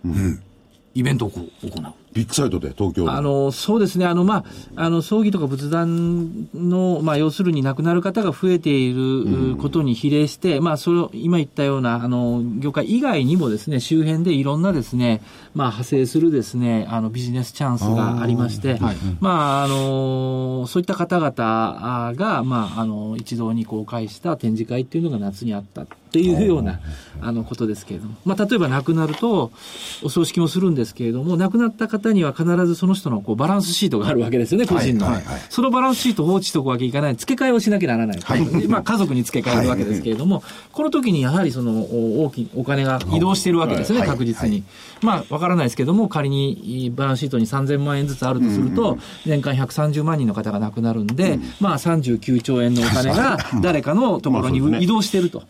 イベントを行う。ビッグサイトで、東京で。あのそうですね、あのまあ、あの葬儀とか仏壇の、まあ、要するに亡くなる方が増えていることに比例して、まあ、それを今言ったようなあの業界以外にもですね周辺でいろんなですね、まあ、派生するですねあのビジネスチャンスがありまして、まあ、あのそういった方々が、まあ、あの一堂に公開した展示会っていうのが夏にあったっていうようなあのことですけれども、まあ、例えば亡くなるとお葬式もするんですけれども亡くなった方には必ずその人のこうバランスシートがあるわけですよね、個人の。はい。はい。はいそのバランスシートを放置しておくわけいかない。付け替えをしなきゃならない。でまあ家族に付け替えるわけですけれども、この時にやはりそのお大きいお金が移動しているわけですね、はい。確実に。まあわからないですけども、仮にバランスシートに3000万円ずつあるとすると、年間130万人の方が亡くなるんで、まあ39兆円のお金が [LAUGHS] 誰かのところに移動していると。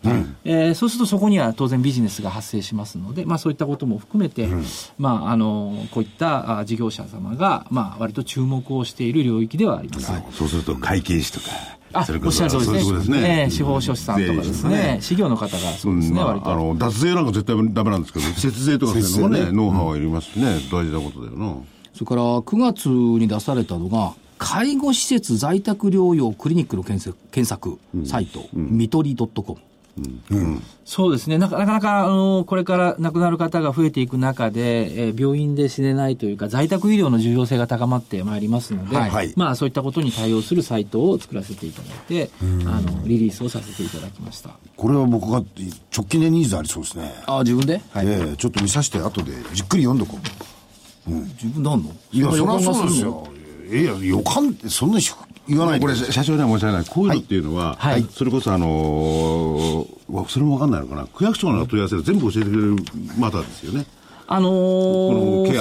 えーそうするとそこには当然ビジネスが発生しますので、まあそういったことも含めて、まああの、こういったあ事業者様が、まあ割と注目をしている領域ではあります。そうすると会計士とか。あ、おっしゃる通りですね。そういうことですね。ええ司法書士さんとかですね。事業の方がそうですね、ま割と。あ、あの、脱税なんか絶対ダメなんですけど、節税とかそういうのもね、ノウハウがいりますしね、大事なことだよな。それから9月に出されたのが、介護施設在宅療養クリニックの検索検索サイト、みとり .com。そうですね。なかなかなか、あの、これから亡くなる方が増えていく中で、えー病院で死ねないというか、在宅医療の重要性が高まってまいりますので、はいはいまあそういったことに対応するサイトを作らせていただいて、あの、リリースをさせていただきました。これは僕が直近でニーズありそうですね。あ、自分で？はい。ええちょっと見させて後でじっくり読んどこう。自分なんの？いや、そりゃそうですよ。いや、予感ってそんなし言わないでこれ、社長には申し訳ない。こういうのっていうのは、はいそれこそあのーわそれもわかんないのかな。区役所の問い合わせで全部教えてくれるまだですよね。あの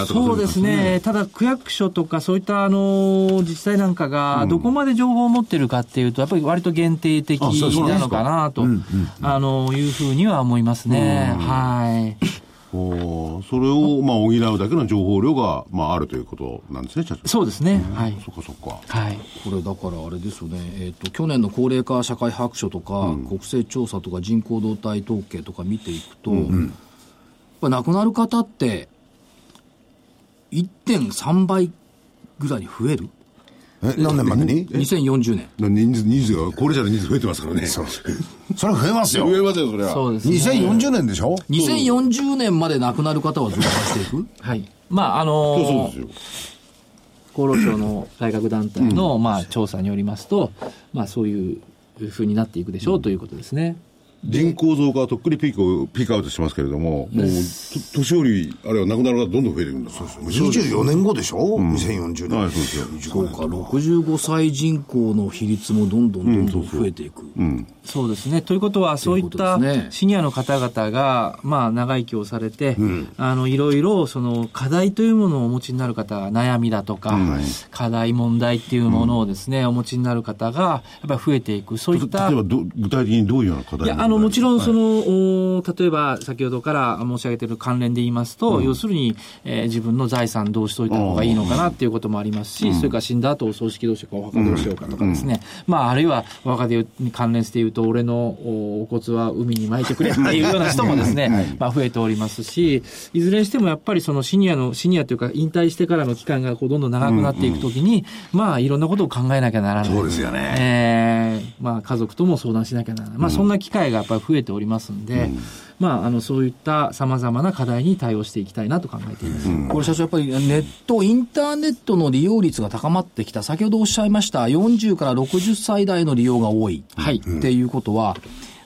そうですね、ただ区役所とかそういった、あのー自治体なんかが、どこまで情報を持ってるかっていうと、やっぱり割と限定的なのかなと、あのーいうふうには思いますね。はい。おーそれを、まあ、補うだけの情報量が、まあ、あるということなんですね、社長。そうですね。はい。そっかそっか。はい。これだからあれですよね、えっと去年の高齢化社会白書とか、国勢調査とか人口動態統計とか見ていくと、やっぱ亡くなる方って1.3倍ぐらいに増えるえ、何年までに？2040年人数、人数が、高齢者の人数増えてますからね。そう。それは増えますよ。増えますよ、それは。そうですね。2040年でしょ？2040年まで亡くなる方は増加していく？[LAUGHS] はい。まあ、あのーそうですよ。厚労省の改革団体の、まあ、調査によりますと、まあ、そういうふうになっていくでしょうということですね。人口増加はとっくにピークを、ピークアウトしてますけれども、もう、と年寄り、あるいは亡くなる方どんどん増えていくんですよ。24年後でしょ、2040年。はい、そうですよ。そうか65歳人口の比率もどんどんどんどん増えていく、そうですね。ということは、そういったシニアの方々が、まあ、長生きをされて、あの、いろいろ、その、課題というものをお持ちになる方、悩みだとか、課題、問題っていうものをですね、お持ちになる方が、やっぱり増えていく。そういった例え、ばど、具体的にどういうような課題の、もちろん、その、の、お例えば、先ほどから申し上げている関連で言いますと、要するに、えー自分の財産どうしといた方がいいのかなっていうこともありますし、それから死んだ後お葬式どうしようか、お墓どうしようかとかですね。まあ、あるいは、お墓でに関連して言うと、俺のおお骨は海に巻いてくれっていうような人もですね、まあ、増えておりますし、いずれにしてもやっぱりそのシニアの、シニアというか、引退してからの期間がこうどんどん長くなっていくときに、まあ、いろんなことを考えなきゃならない。そうですよね。えーまあ、家族とも相談しなきゃならない。まあ、そんな機会がやっぱり増えておりますんで、まあ、あの、そういった様々な課題に対応していきたいなと考えています。これ社長やっぱりネットインターネットの利用率が高まってきた。先ほどおっしゃいました40から60歳代の利用が多い、はい。っていうことはやっ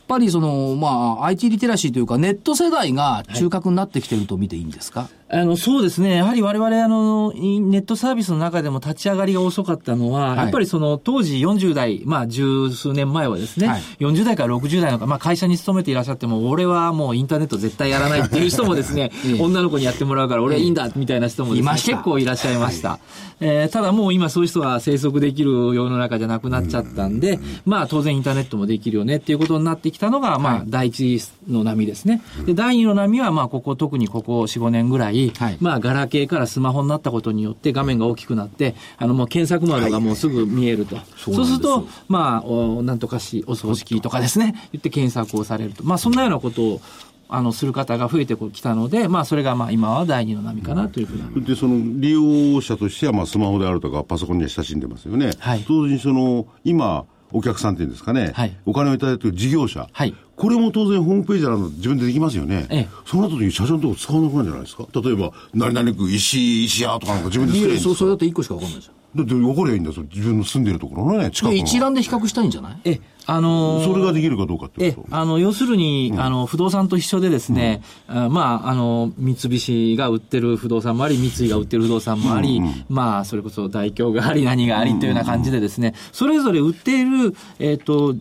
ぱりその、まあ、IT リテラシーというか、ネット世代が中核になってきてると見ていいんですか、あの、そうですね。やはり我々、あの、イネットサービスの中でも立ち上がりが遅かったのは、はい。やっぱりその当時40代、まあ十数年前はですね、はい。40代から60代の方、まあ会社に勤めていらっしゃっても、俺はもうインターネット絶対やらないっていう人もですね、[LAUGHS] ええ。女の子にやってもらうから俺はいいんだ、みたいな人もね、いました。結構いらっしゃいました。えーただもう今そういう人が生息できる世の中じゃなくなっちゃったんで、まあ当然インターネットもできるよねっていうことになってききたのが、まあ、第一の波ですね。で、第二の波は、まあ、ここ、特にここ4、5年ぐらい、はいまあ、ガラケーからスマホになったことによって画面が大きくなって、あの、もう検索窓がもうすぐ見えると。そうすると、まあ、おなんとかし、お葬式とかですね、言って検索をされると。まあ、そんなようなことを、あの、する方が増えてきたので、まあ、それが、まあ、今は第二の波かなというふうな。で、その利用者としては、まあ、スマホであるとか、パソコンには親しんでますよね。はい同時に、その、今、お客さんっていうんですかね、はい。お金をいただいている事業者、はい。これも当然ホームページなど自分でできますよね。ええ。そうなった時に社長のとこ使わなくなるんじゃないですか。例えば、何々区石井、石屋とかなんか自分で作ればいいんですかそれだって1個しか分かんないじゃん。だって分かりゃいいんだよ、自分の住んでるところのね、近くで、の。一覧で比較したいんじゃない？え、あのーそれができるかどうかってえこと？あの要するに、あの不動産と一緒でですね、あまああの三菱が売ってる不動産もあり三井が売ってる不動産もあり、まあそれこそ大京があり何がありというような感じでですね、それぞれ売っているえっ、と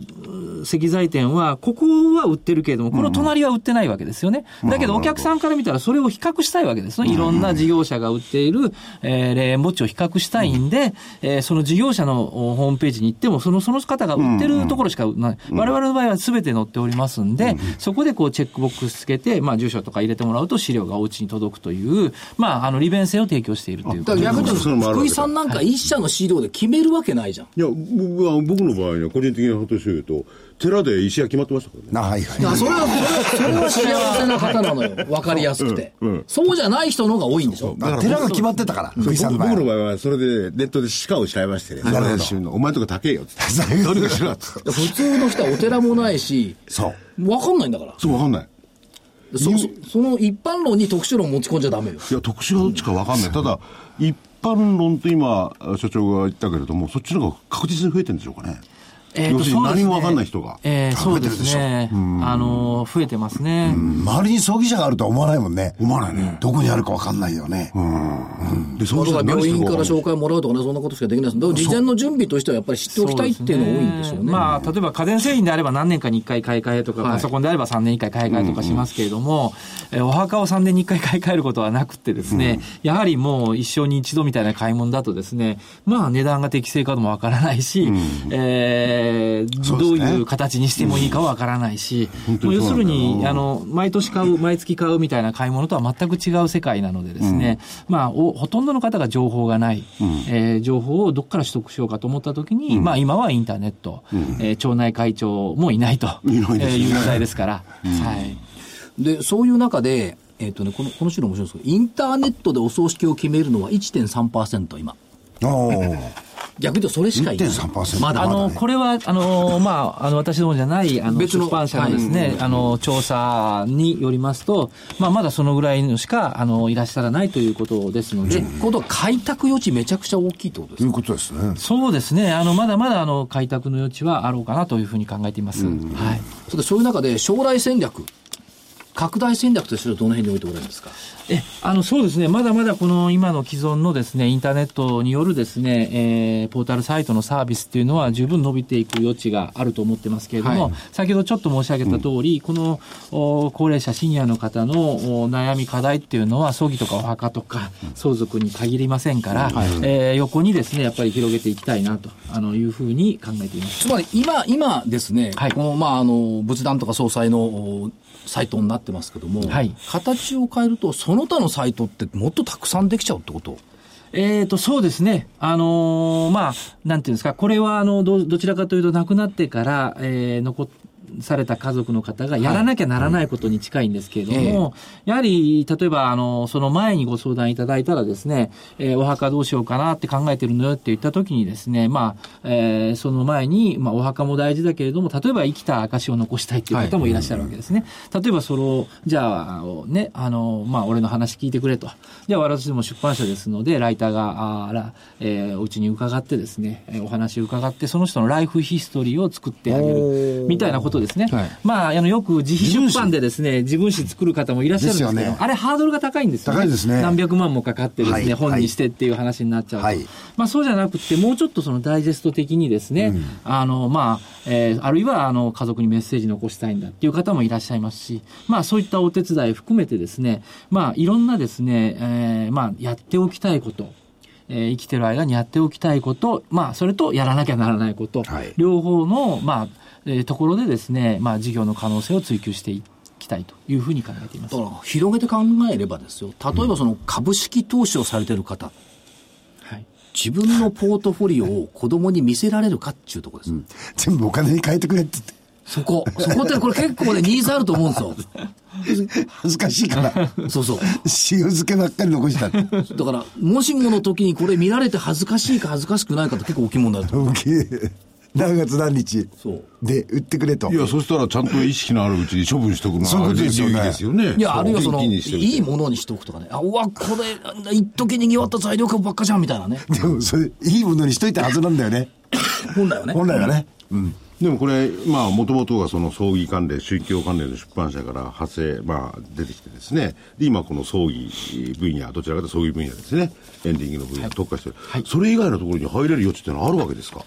石材店はここは売ってるけれどもこの隣は売ってないわけですよね。だけどお客さんから見たらそれを比較したいわけですね。いろんな事業者が売っている、えー、霊園墓地を比較したいんで、えーその事業者のおホームページに行ってもそのその方が売ってるところしかない。我々の場合は全て載っておりますんで、そこでこうチェックボックスつけて、まあ住所とか入れてもらうと資料がお家に届くという、まああの利便性を提供しているというだから逆に福井さんなんか一社の資料で決めるわけないじゃん。いや、僕は、僕の場合には個人的なことを言うと、寺で石屋決まってましたからね。なはいはいだからそれは、それはそれは幸せな方なのよ。[LAUGHS] 分かりやすくて。そうじゃない人の方が多いんでしょ？あ寺が決まってたから、福井さんの場合の場合はそれでネットで鹿を調べましてね、そなるほどれでのお前とか高えよっつって、[LAUGHS] どうにかしろっつって。普通の人はお寺もないし、そう。分かんないんだから。そう、わかんない。そそその一般論に特殊論持ち込んじゃダメよ。いや、特殊はどっちかわかんない。ただ、一般論と今、所長が言ったけれども、そっちの方が確実に増えてるんでしょうかね。えーと要するに何もわかんない人が。えーそうです増えてるでしょね。あの、増えてますね。周りに葬儀社があるとは思わないもんね。思わないね。どこにあるかわかんないよね。で、そだから病院から紹介。介もらうとかね、そんなことしかできないです。だから事前の準備としてはやっぱり知っておきたいっていうのが多いんでしょうね。まあ、例えば家電製品であれば何年かに1回買い替えとか、はいパソコンであれば3年に1回買い替えとかしますけれども、えーお墓を3年に1回買い替えることはなくてですね、やはりもう一生に一度みたいな買い物だとですね、まあ値段が適正かもわからないし、えーそうですね。どういう形にしてもいいかはわからないし、もう要するにあの、毎年買う、毎月買うみたいな買い物とは全く違う世界なのでですね、まあお、ほとんどの方が情報がない、えー情報をどこから取得しようかと思ったときに、まあ今はインターネット、えー町内会長もいないと、[LAUGHS] いないう時代ですから、はい。で、そういう中で、えっ、とね、この、この資料面白いんですけど、インターネットでお葬式を決めるのは1.3%今。逆に言うとそれしかいない。1.3%まだあの、まだねこれは、あの、まあ、あの、私どもじゃない、あの、別の出版社のですね、あの、調査によりますと、まあ、まだそのぐらいのしか、あの、いらっしゃらないということですので、で、ことは開拓余地めちゃくちゃ大きいってことですかということですね。そうですね。あの、まだまだ、あの、開拓の余地はあろうかなというふうに考えています。はい。それでそういう中で将来戦略、拡大戦略としてはどの辺に置いておられるんですか？え、あの、そうですね。まだまだこの今の既存のですね、インターネットによるですね、えー、ポータルサイトのサービスっていうのは十分伸びていく余地があると思ってますけれども、はい。先ほどちょっと申し上げた通り、このお高齢者、シニアの方のお悩み課題っていうのは、葬儀とかお墓とか相続に限りませんから、えー横にですね、やっぱり広げていきたいなと、あの、いうふうに考えています。つまり今、今ですね、はい。この、まあ、あの、仏壇とか総裁のおサイトになってますけども、はい。形を変えると、その他のサイトってもっとたくさんできちゃうってこと？えーと、そうですね。あのーまあ、なんていうんですか、これは、あの、ど、どちらかというと亡くなってから、えー、残された家族の方がやらなきゃならないことに近いんですけれども、やはり、例えば、あの、その前にご相談いただいたらですね、えーお墓どうしようかなって考えてるのよって言った時にですね、まあ、えーその前に、まあ、お墓も大事だけれども、例えば生きた証を残したいっていう方もいらっしゃるわけですね。例えば、その、じゃあ、ね、あの、まあ、俺の話聞いてくれと。じゃあ、私ども出版社ですので、ライターが、あら、えーお家に伺ってですね、えーお話を伺って、その人のライフヒストリーを作ってあげる、みたいなことですね。はい。まあ、あの、よく自費出版でですね、自分誌作る方もいらっしゃるんですけど、ね。あれハードルが高いんですよね。高いですね。何百万もかかってですね、はい。本にしてっていう話になっちゃうと。はい。まあ、そうじゃなくて、もうちょっとそのダイジェスト的にですね、あの、まあ、えーあるいは、あの、家族にメッセージ残したいんだっていう方もいらっしゃいますし、まあ、そういったお手伝い含めてですね、まあ、いろんなですね、えーまあ、やっておきたいこと、えー生きてる間にやっておきたいこと、まあ、それとやらなきゃならないこと、はい。両方の、まあ、えーところでですね、まあ、事業の可能性を追求していきたいというふうに考えていますだ。から広げて考えればですよ、例えばその株式投資をされてる方、はい自分のポートフォリオを子供に見せられるかっていうところです。全部お金に変えてくれって言って。そこ。そこってこれ結構ね、ニーズあると思うんですよ。[LAUGHS] 恥ずかしいから。そうそう。塩漬けばっかり残したって。だから、もしもの時にこれ見られて恥ずかしいか恥ずかしくないかって結構大きい問題だと思う。何月何日そう。で売ってくれと。いや、そしたらちゃんと意識のあるうちに処分しとくのそういうことですよねいいですよね。いや、あるいはその、いていいものにしておくとかね。あ、うわ、これ、一時にぎわった材料株ばっかじゃん、みたいなね。[LAUGHS] でもそれ、いいものにしといたはずなんだよね。[LAUGHS] 本来はね。本来はね。でもこれ、まあ、もともとがその葬儀関連、宗教関連の出版社から派生、まあ、出てきてですね、で、今この葬儀分野、どちらかというと葬儀分野ですね、エンディングの分野に特化してる、それ以外のところに入れる余地ってのはあるわけですか？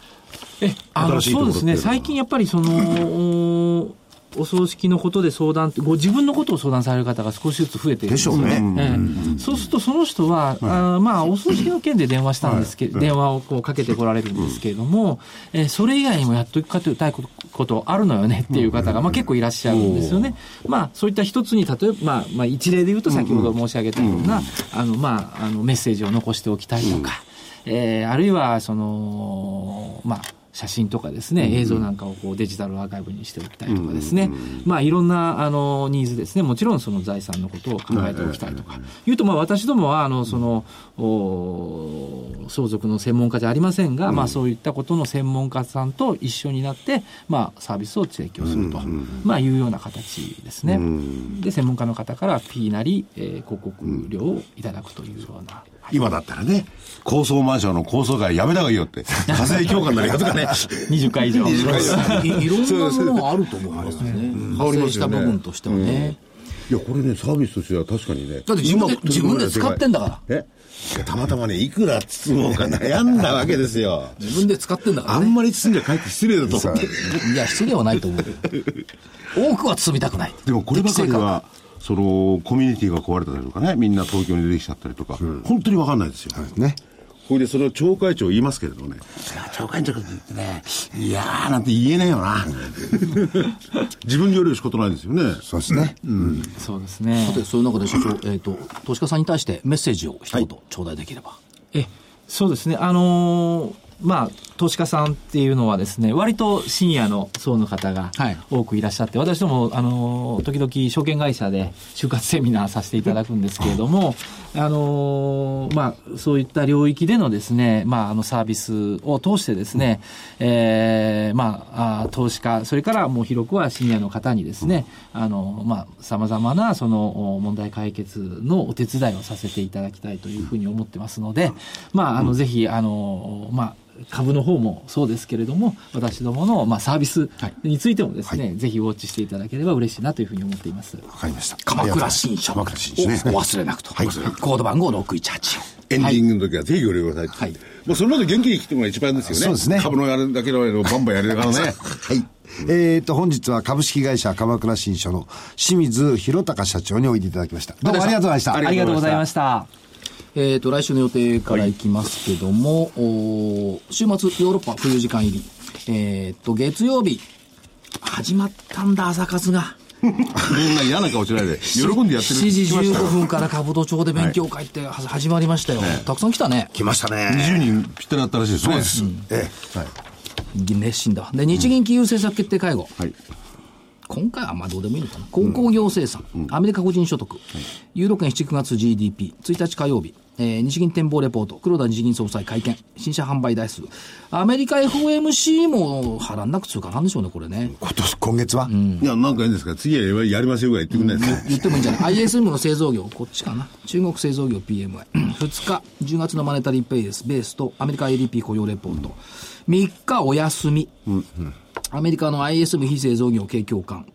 えあのそうですね、最近やっぱりその、おお葬式のことで相談って、ご自分のことを相談される方が少しずつ増えているんですよでしょうええそうすると、その人は、あーまあ、お葬式の件で電話したんですけど、電話をこうかけてこられるんですけれども、えーそれ以外にもやっとかというたいことあるのよねっていう方が、まあ、結構いらっしゃるんですよね。まあ、そういった一つに、例えば、まあ、まあ、一例で言うと、先ほど申し上げたような、あの、まあ、あの、メッセージを残しておきたいとか、えーあるいは、その、まあ、写真とかですね、映像なんかをこうデジタルアーカイブにしておきたいとかですね、まあいろんなあのニーズですね、もちろんその財産のことを考えておきたいとか、いうとまあ私どもはあのその、お相続の専門家じゃありませんが、まあそういったことの専門家さんと一緒になって、まあサービスを提供すると、まあいうような形ですね。で、専門家の方から P なり、えー広告料をいただくというような。今だったらね、高層マンションの高層階やめた方がいいよって、課税強化になるよとかね。20回以上。い [LAUGHS] いろんなものがあると思いますね。発生した部分としてはね。いや、これね、サービスとしては確かにね。だって自分で自分で使ってんだからえ？たまたまね、いくら包もうか悩んだわけですよ。[LAUGHS] 自分で使ってんだからね。あんまり包んじゃかえって失礼だと思って。[LAUGHS] いや、失礼はないと思う。多くは包みたくない。でもこればかりは、その、コミュニティが壊れたりとかね、みんな東京に出てきちゃったりとか、本当にわかんないですよ。ね。これでその町会長言いますけれどね、いや町会長ってね、いやーなんて言えねえよな。[LAUGHS] 自分によるしことないですよね。そうですね。そうですね。さて、そういう中で社長、[LAUGHS] えっ、と、投資家さんに対してメッセージを一言頂戴できれば。えそうですね、あのーまあ、投資家さんっていうのはですね、割とシニアの層の方がはい。多くいらっしゃって、私ども、あのー時々証券会社で就活セミナーさせていただくんですけれども、あのーまあ、そういった領域でのですね、まあ、あのサービスを通してですね、えーまあ、投資家、それからもう広くはシニアの方にですね、あの、まあ、様々なそのお問題解決のお手伝いをさせていただきたいというふうに思ってますので、まあ、あの、ぜひ、あの、まあ、株の方もそうですけれども、私どもの、まあ、サービスについてもですね、ぜひウォッチしていただければ嬉しいなというふうに思っています。わかりました。鎌倉新書。鎌倉新書ね。お忘れなくと。コード番号6184。エンディングの時はぜひご利用ください。はいもうそれまで元気に来ても一番ですよね。そうですね株のやるだけのバンバンやれるからね。[LAUGHS] はい。えーと、本日は株式会社鎌倉新書の清水博隆社長においでいただきました。どうもありがとうございました。ありがとうございました。えっ、と、来週の予定からいきますけども、おー週末、ヨーロッパ冬時間入り。えっ、と、月曜日、始まったんだ、朝活が。みんな嫌な顔しないで、喜んでやってる7時来ましたよ15分から兜町で勉強会っては始まりましたよ。たくさん来たね。来ましたね。20人ぴったりだったらしいですね。ええ。はい。熱心だわ。で、日銀金融政策決定会合。はい。今回はまあどうでもいいのかな。鉱工業生産、アメリカ個人所得、ユーロ圏7、9月 GDP、1日火曜日、えー日銀展望レポート、黒田日銀総裁会見、新車販売台数。アメリカ FOMC も波乱なく通過なんでしょうね、これね。今年、今月は、いや、なんかいいんですか？次はやりますよぐらい言ってくんないですか、言ってもいいんじゃない ?ISM の製造業、こっちかな。中国製造業 PMI。2日、10月のマネタリーペイス、ベースとアメリカ ADP 雇用レポート。3日お休み。アメリカの ISM 非製造業景況感。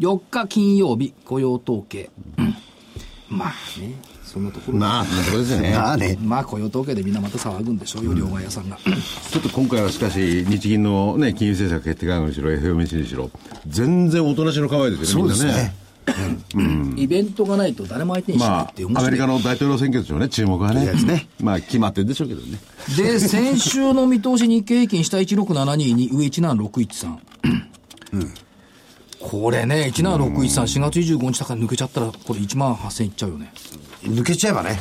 4日金曜日雇用統計。まあね、そんなところ。まあ、そんなとこですよね。[LAUGHS] まあね。まあ雇用統計でみんなまた騒ぐんでしょうよ、両替屋さんが。ちょっと今回はしかし、日銀のね、金融政策決定会合にしろ、FOMC にしろ、全然おとなしの構えですよね、そうですみんなねね。。イベントがないと誰も相手にしないまっていうあ、アメリカのの大統領選挙でしょうね、注目はね。ねまあ、決まってるんでしょうけどね。で、先週の見通し日経平均下1672に上17613。これね、17613、4月25日高値抜けちゃったら、これ1万8000いっちゃうよね。抜けちゃえばね。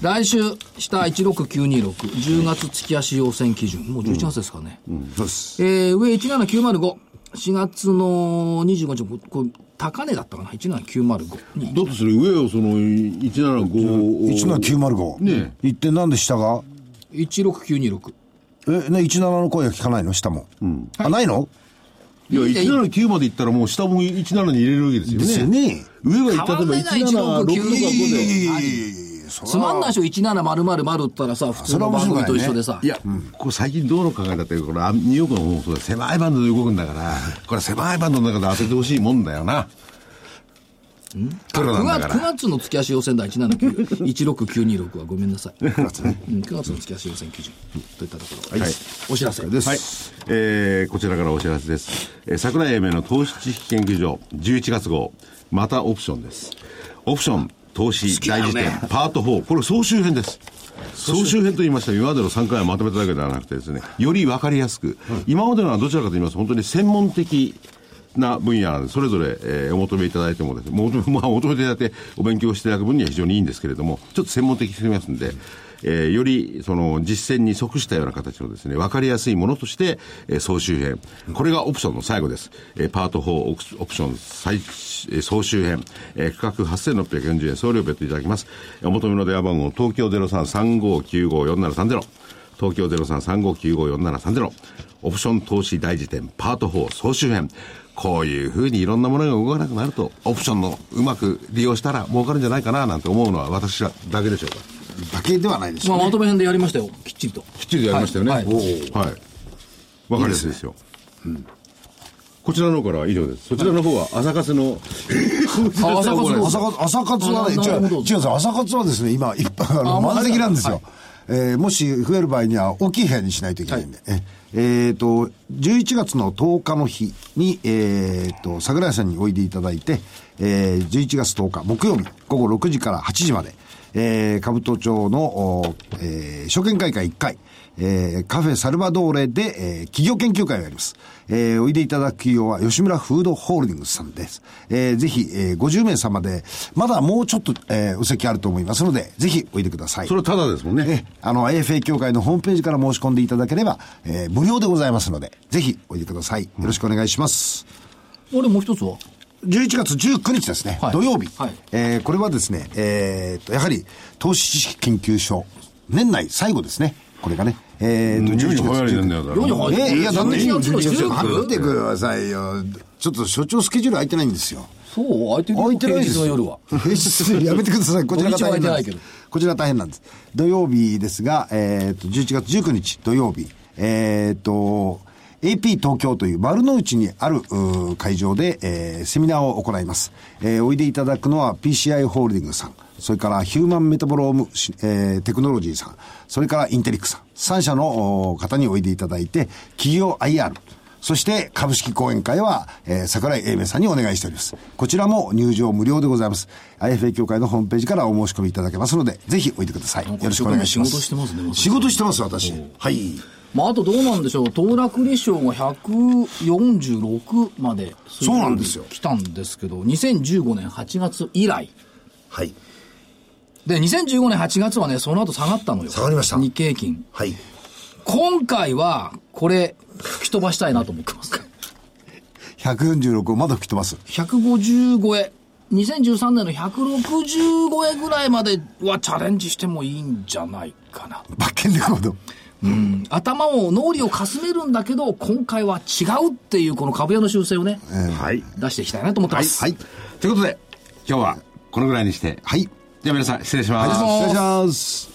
来週、下16926、10月月足要請基準、もう11月ですからね。そうです。えー、上17905、4月の25日、これ、高値だったかな ?17905 に。だとする上をその175を17905。ね一点なんで下が？16926。え、ね、17の声は聞かないの？下も。あ、ないの？いや179までいったらもう下も17に入れるわけですよねですよね。上がいな176とか5 169いやいやいやでつまんないでしょ ?17000 ったらさ、普通の番組と一緒でさ。いや、これ最近どうの考えだってこれあニューヨークの方もそうだ狭いバンドで動くんだからこれ狭いバンドの中で当ててほしいもんだよな9月だから ,9 月の月足要請だ、179 16926はごめんなさい。[LAUGHS] 9月ね。うん、9月の月足要請基準。といったところ。はい。お知らせです。はい、えーこちらからお知らせです、えー、桜井英明の投資知識研究所11月号またオプションですオプション投資大辞典、パート4これ総集編です総集編と言いましたら今までの3回はまとめただけではなくてですねより分かりやすく、今までのはどちらかと言いますと本当に専門的な分野なんで、それぞれ、えーお求めいただいてもですね、求め、[LAUGHS] まあ、お求めいただいてお勉強していただく分には非常にいいんですけれども、ちょっと専門的すぎますんで、えーより、その、実践に即したような形のですね、わかりやすいものとして、えー総集編。これがオプションの最後です。えーパート4オプオプション最、えー総集編。えー価格8640円、送料別途いただきます。お求めの電話番号、東京0335954730。東京0335954730オプション投資大辞典パート4総集編こういうふうにいろんなものが動かなくなるとオプションのうまく利用したら儲かるんじゃないかななんて思うのは私だけでしょうか。だけではないですまあ、よ、ね。まとめ編でやりましたよ。きっちりと。きっちりとやりましたよね。はい。はい。わ、かりやすいですよ。こちらの方からは以上です。そちらの方は朝活のあ [LAUGHS] 朝活の朝活はね、違う、違う朝活はですね、今、いっぱい、あの、あ満席なんですよ。えーもし増える場合には大きい部屋にしないといけないんで。ええーと、11月の10日の日に、えーと、桜井さんにおいでいただいて、えー11月10日木曜日午後6時から8時まで、えー、兜町の、おえー証券会館1回、えーカフェサルバドーレで、えー企業研究会をやります。えーおいでいただく企業は吉村フードホールディングスさんです。えーぜひ、えー50名様で、まだもうちょっと、えーお席あると思いますので、ぜひおいでください。それはただですもんねえあの、AFA 協会のホームページから申し込んでいただければ、えー無料でございますので、ぜひおいでください。よろしくお願いします。俺もう一つは？11月19日ですね、はい土曜日、はいえーこれはですね、えーと、やはり、投資知識研究所、年内最後ですね、これがね、えーと、順位11月早いなんいや、だって11月の19待ってくださいよ。ちょっと所長スケジュール空いてないんですよ。そう空いてるよ空いてないですの夜は。平日やめてください。こちらが大変なんです。こちら大変なんです。土曜日ですが、えっ、と、11月19日土曜日、えっ、と、AP 東京という丸の内にある会場で、えーセミナーを行います。えーおいでいただくのは PCI ホールディングスさん、それからヒューマンメタボローム、しえーテクノロジーさん、それからインテリックさん、3社のお方においでいただいて、企業 IR、そして株式講演会は、えー桜井英明さんにお願いしております。こちらも入場無料でございます。IFA 協会のホームページからお申し込みいただけますので、ぜひおいでください。よろしくお願いします。仕事してますね仕事してます、私。はい。まあ、あとどうなんでしょう、騰落利賞が146まで、そうなんですよ来たんですけど、2015年8月以来。はい。で、2015年8月はね、その後下がったのよ。下がりました日経平均。はい。今回は、これ、吹き飛ばしたいなと思ってます。146をまだ吹き飛ばす。150超え。2013年の160超えぐらいまではチャレンジしてもいいんじゃないかな。バッケンレコード。頭を、脳裏をかすめるんだけど、今回は違うっていうこの株屋の修正をね、はい出していきたいなと思ってます。はい。ということで今日はこのぐらいにしてはい。じゃあ皆さん失礼します、失礼します。